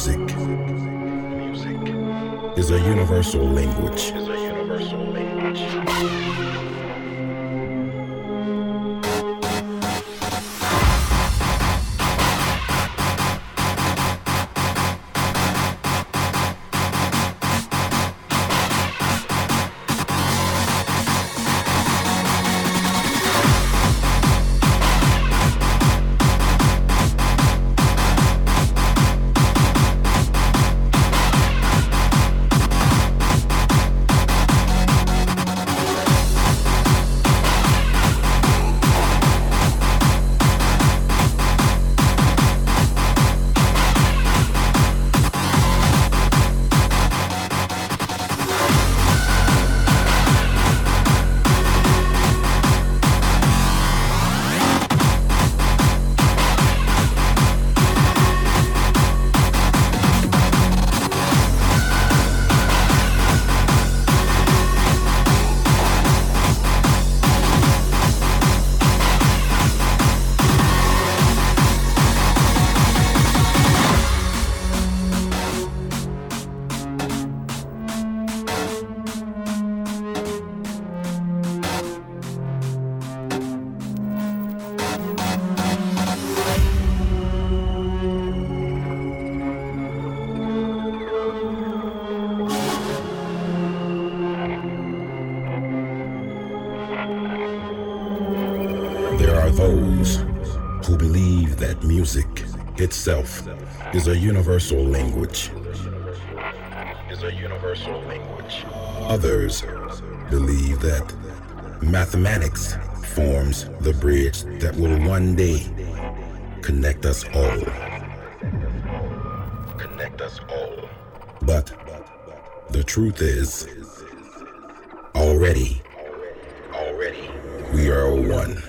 Music is a universal language. Itself is a universal language. Is a universal language. Others believe that mathematics forms the bridge that will one day connect us all. Connect us all. But the truth is, already, already, we are one.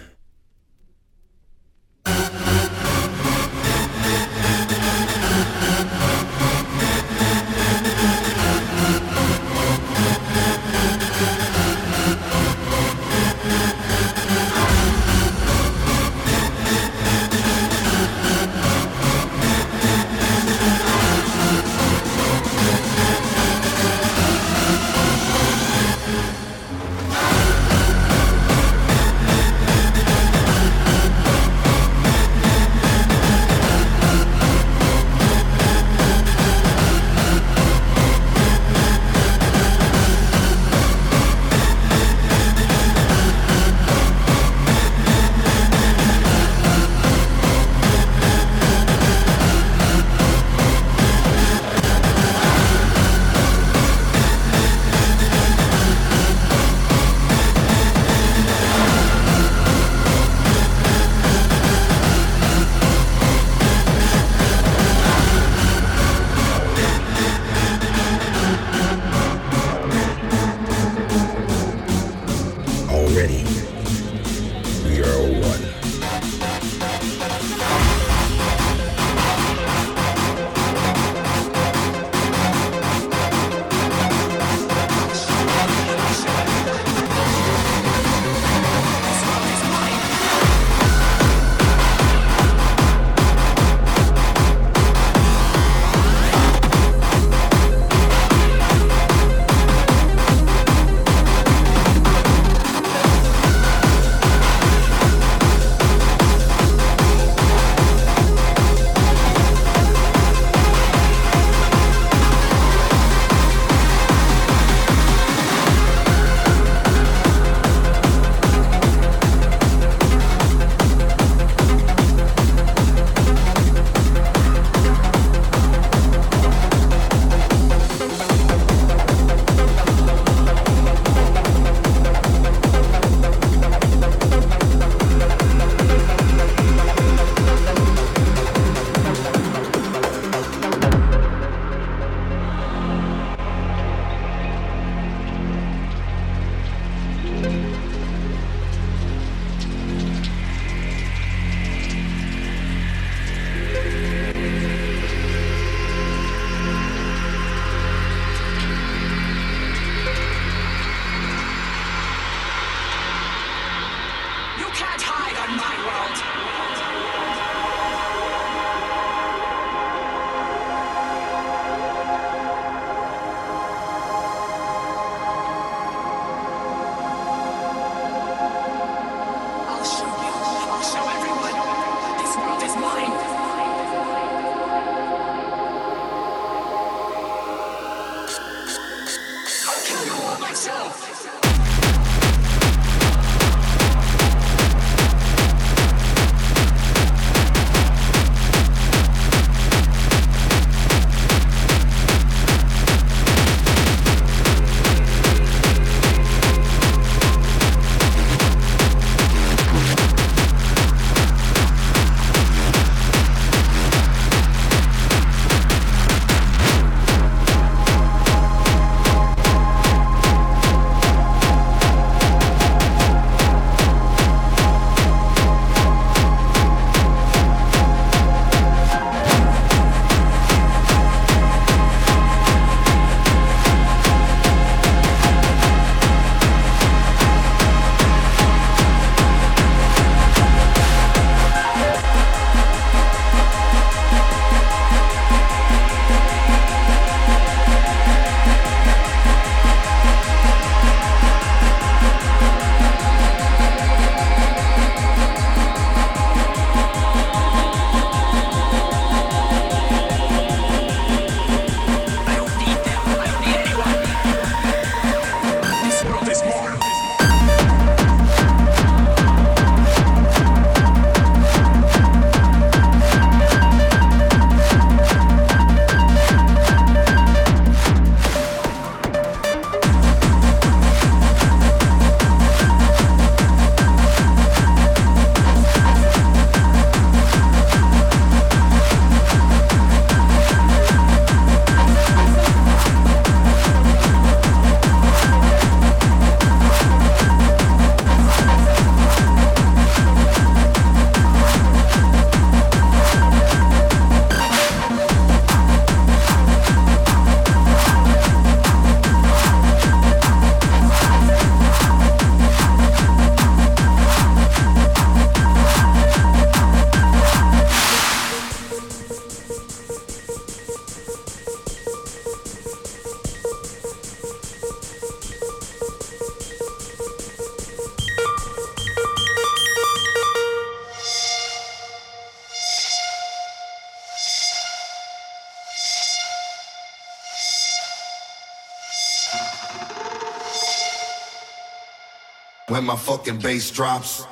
My fucking bass drops,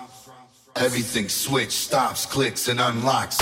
everything switch, stops, clicks, and unlocks.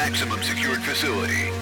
Maximum secured facility.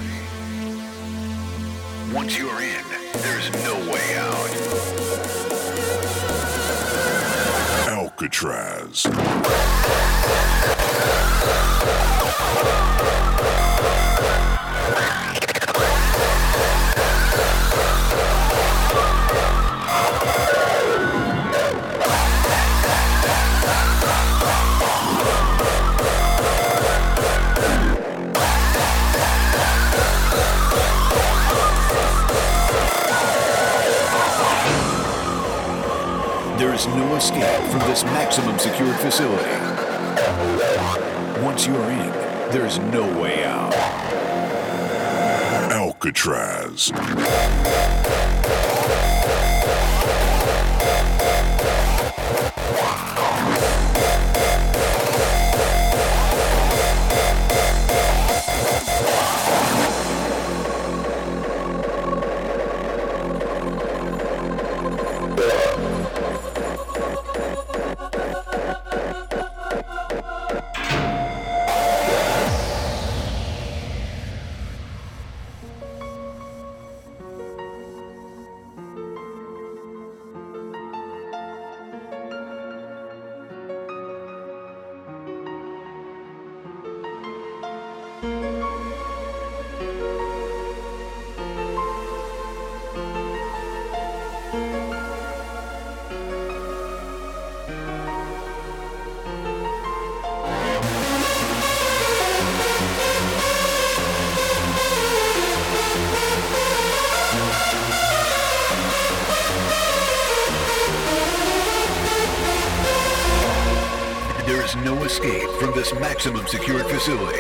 Maximum secured facility.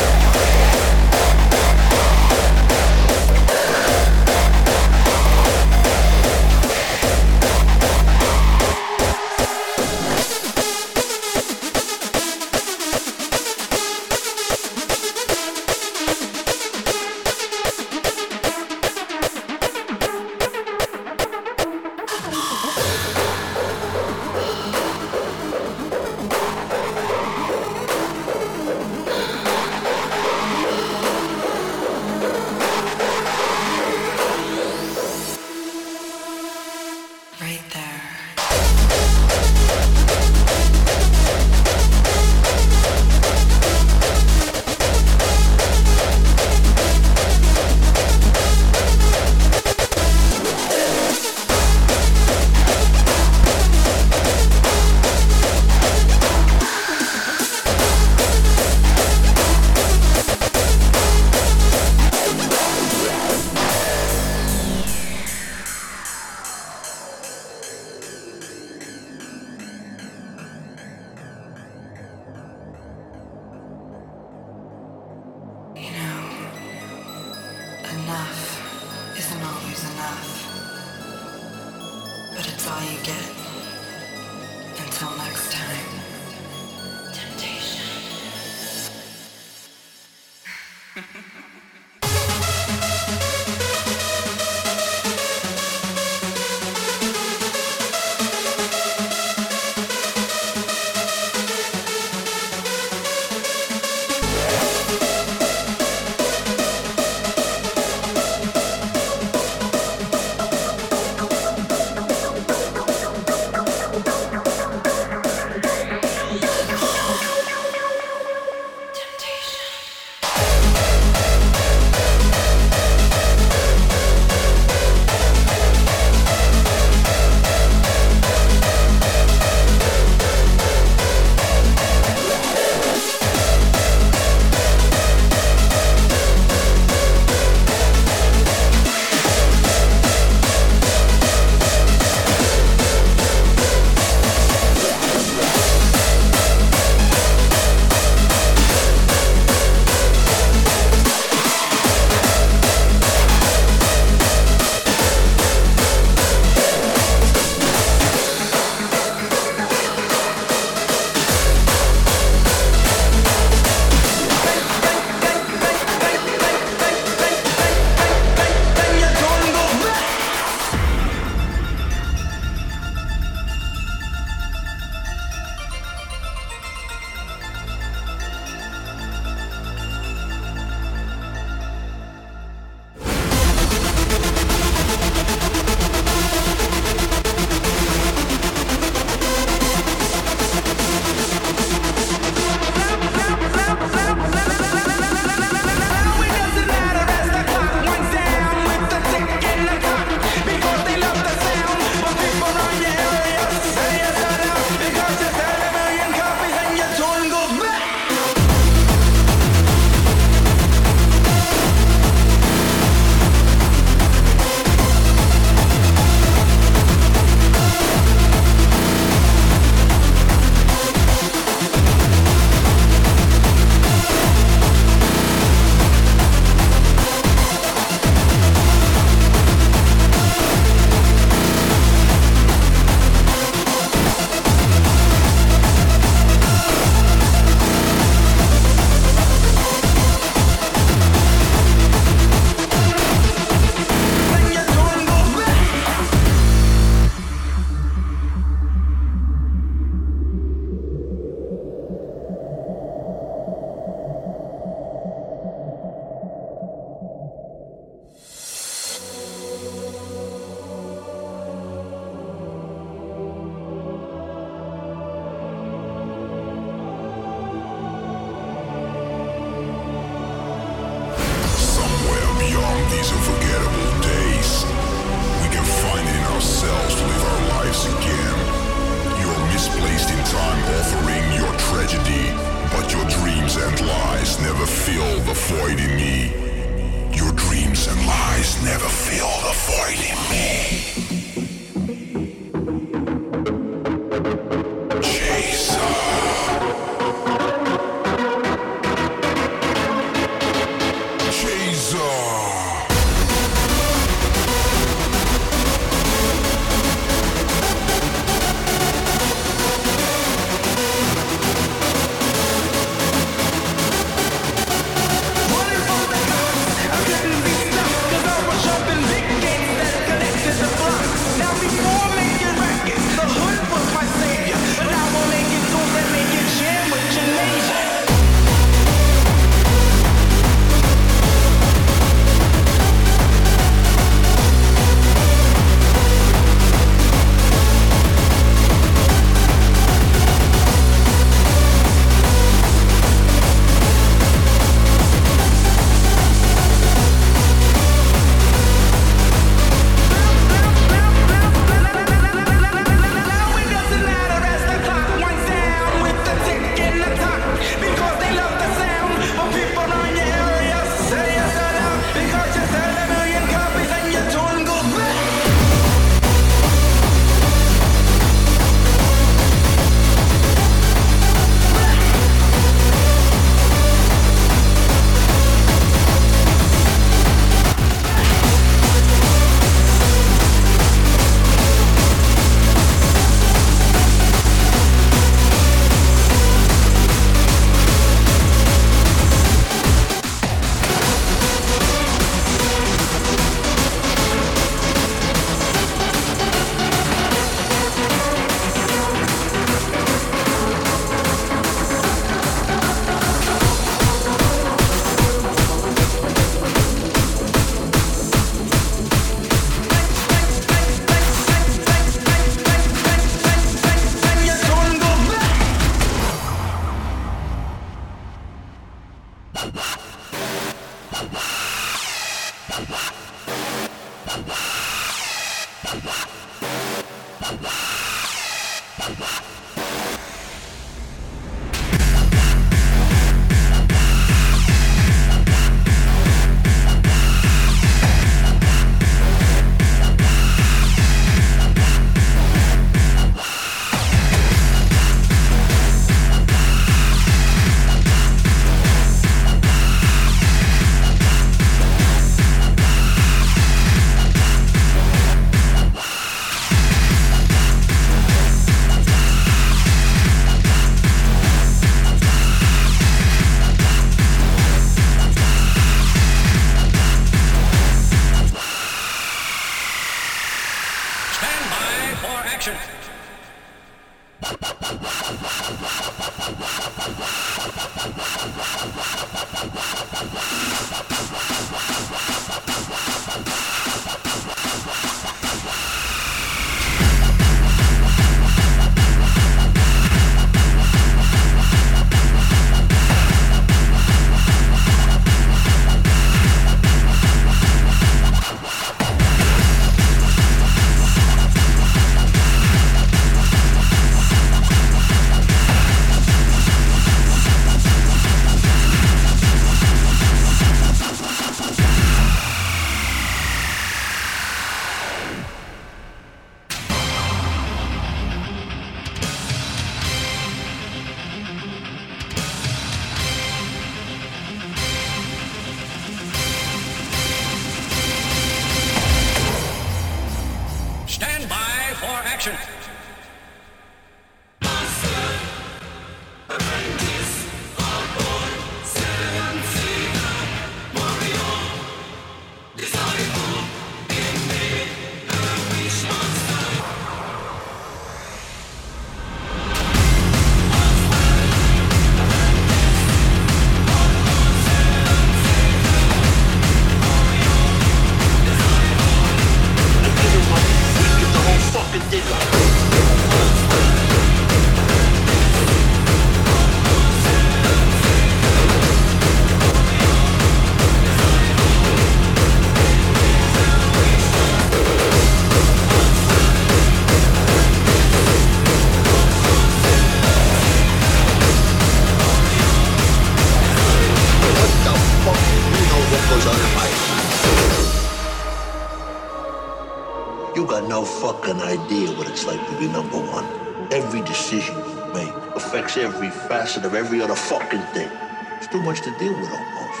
Facet of every other fucking thing. It's too much to deal with almost.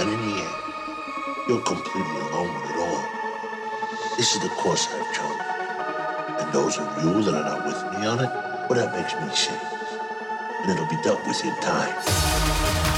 And in the end, you're completely alone with it all. This is the course I've chosen. And those of you that are not with me on it, well, that makes me sick. And it'll be dealt with in time.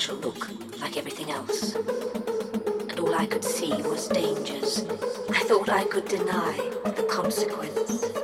natural look like everything else. And all I could see was dangers I thought I could deny the consequence.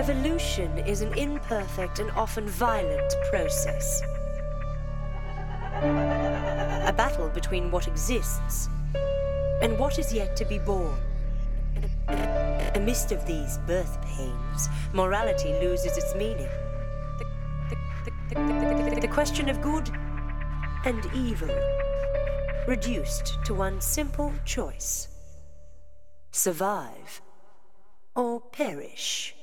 Evolution is an imperfect and often violent process. A battle between what exists and what is yet to be born. Amidst of these birth pains, morality loses its meaning. The, question of good and evil reduced to one simple choice survive or perish.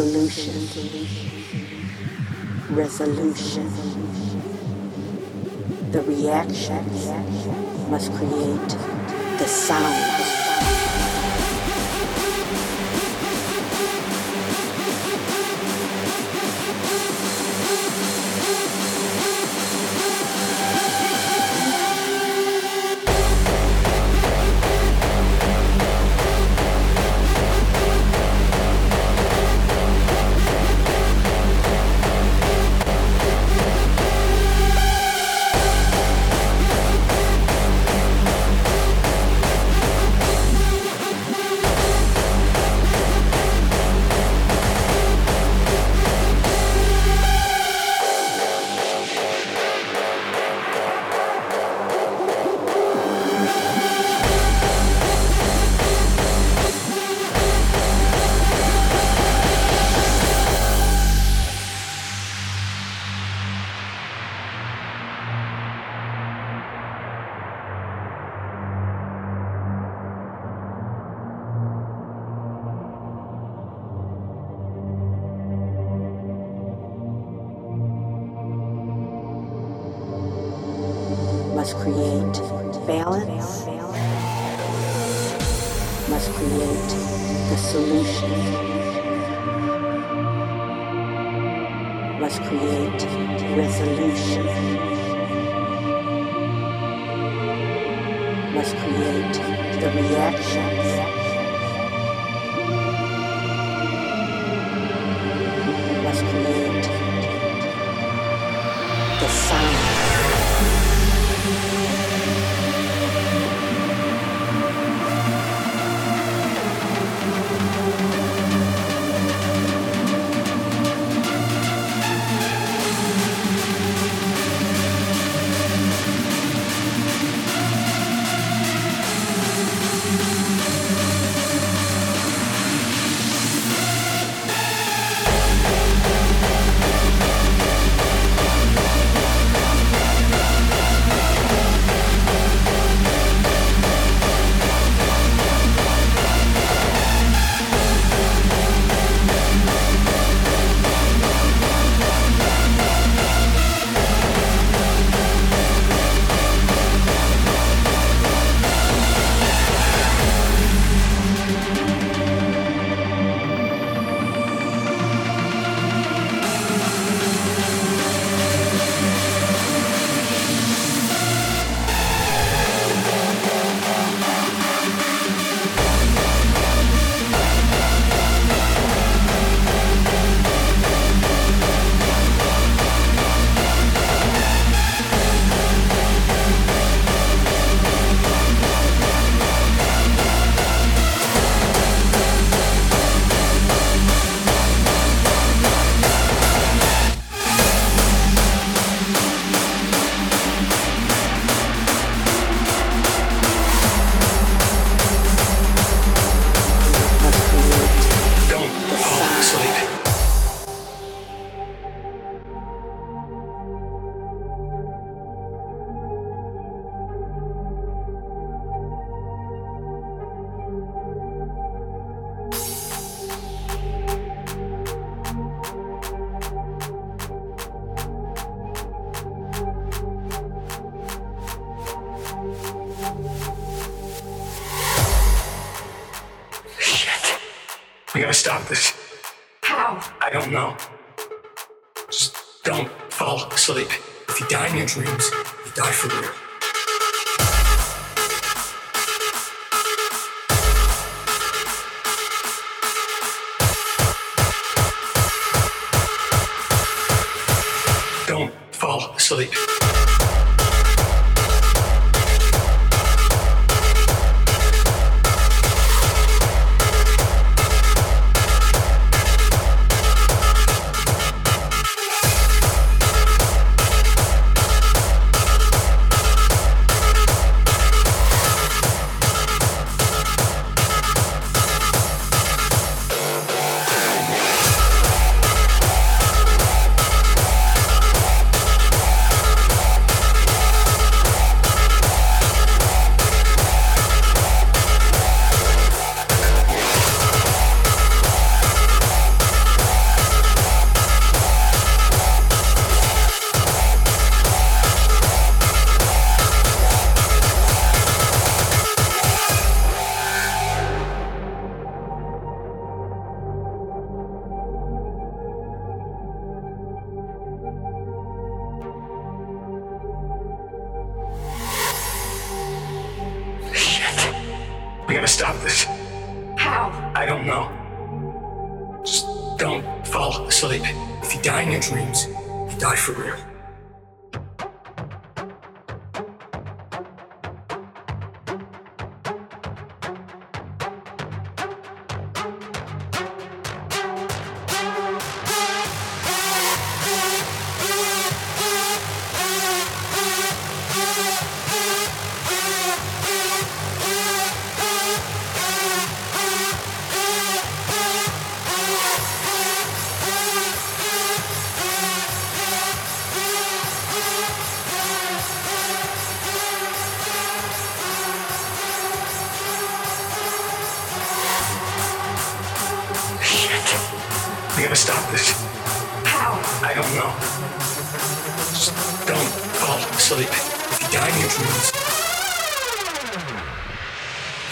The solution. Resolution. The reaction must create the sound.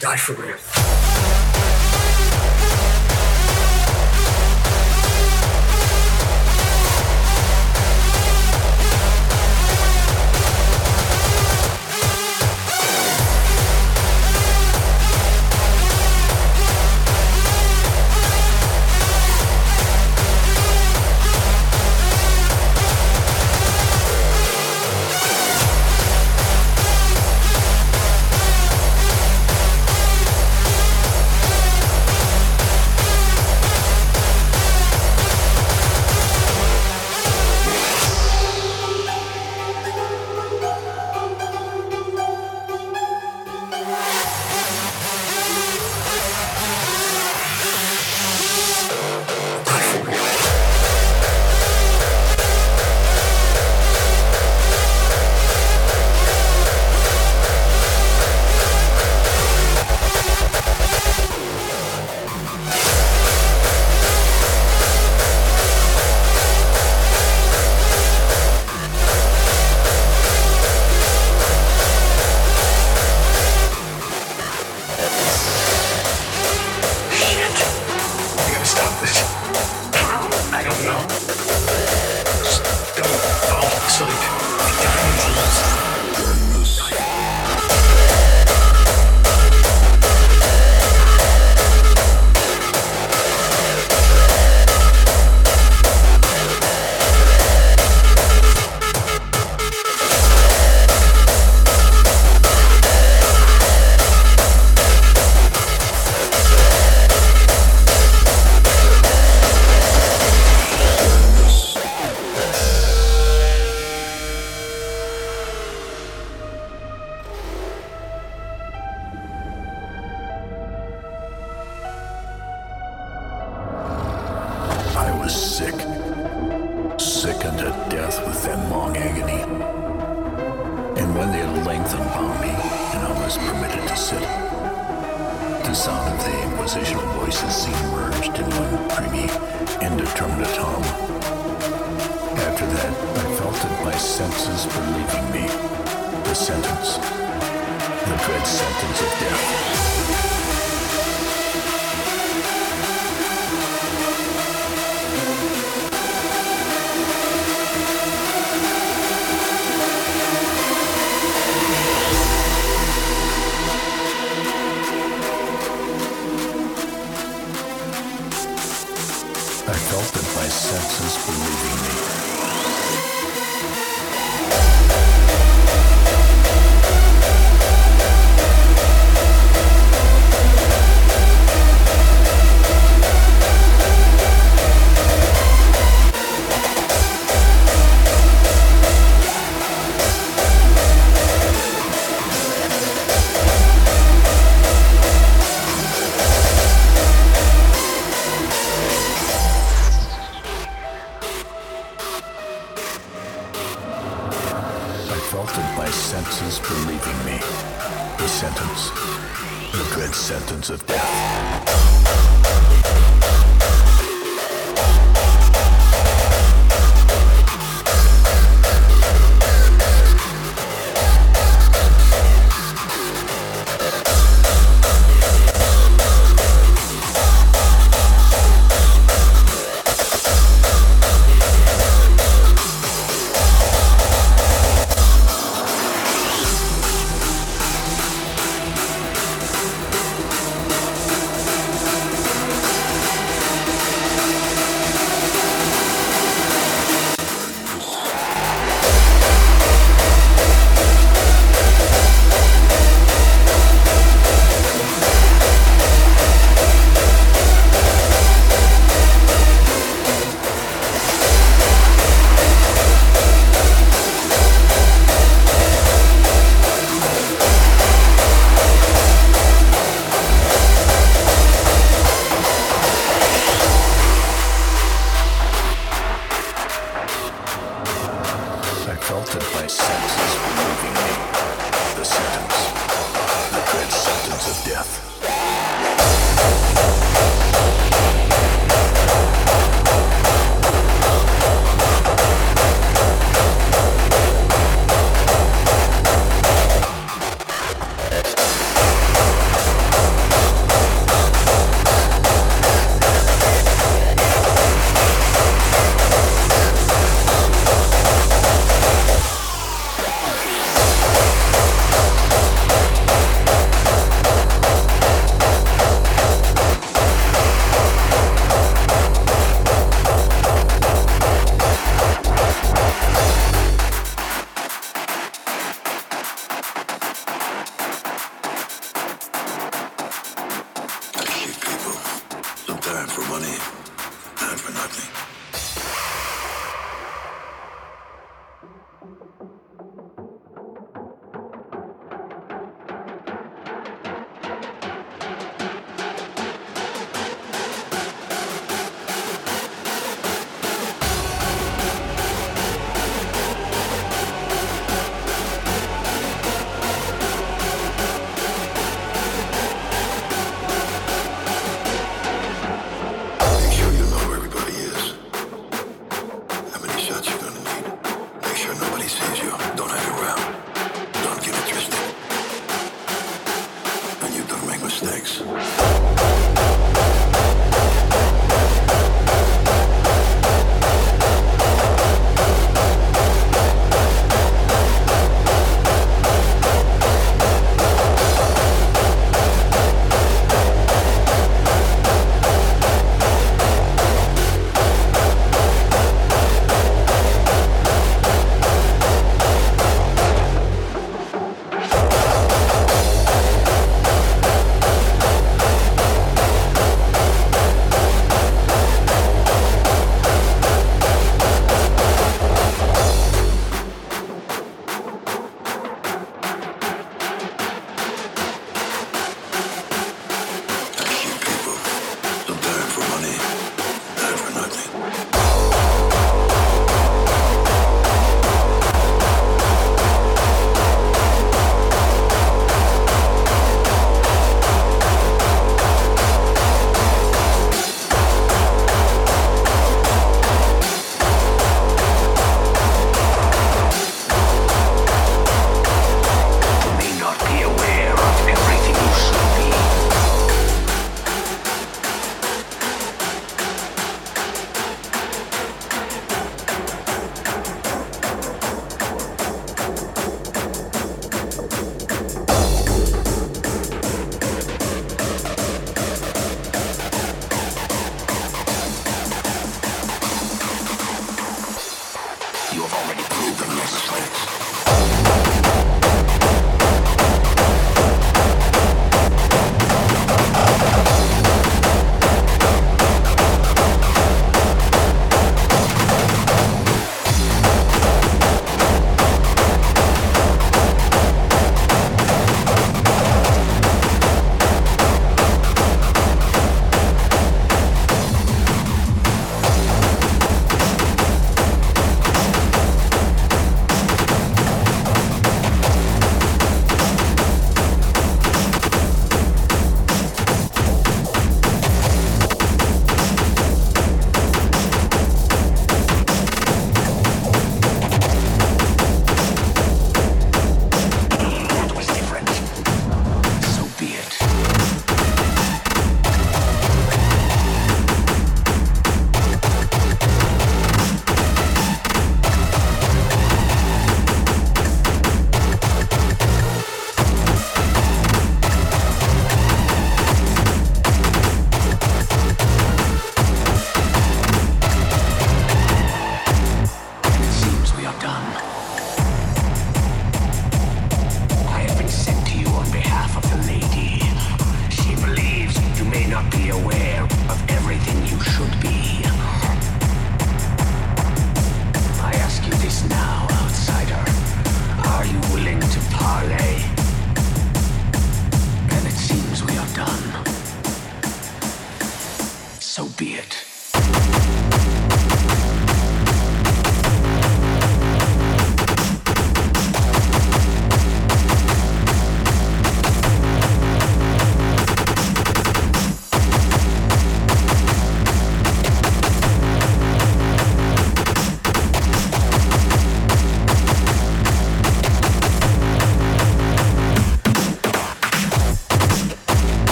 Die for real. The sound of the inquisitional voices seemed merged in one creamy, indeterminate hum. After that, I felt that my senses were leaving me. The sentence. The dread sentence of death. Senses were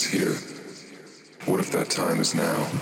is here? What if that time is now?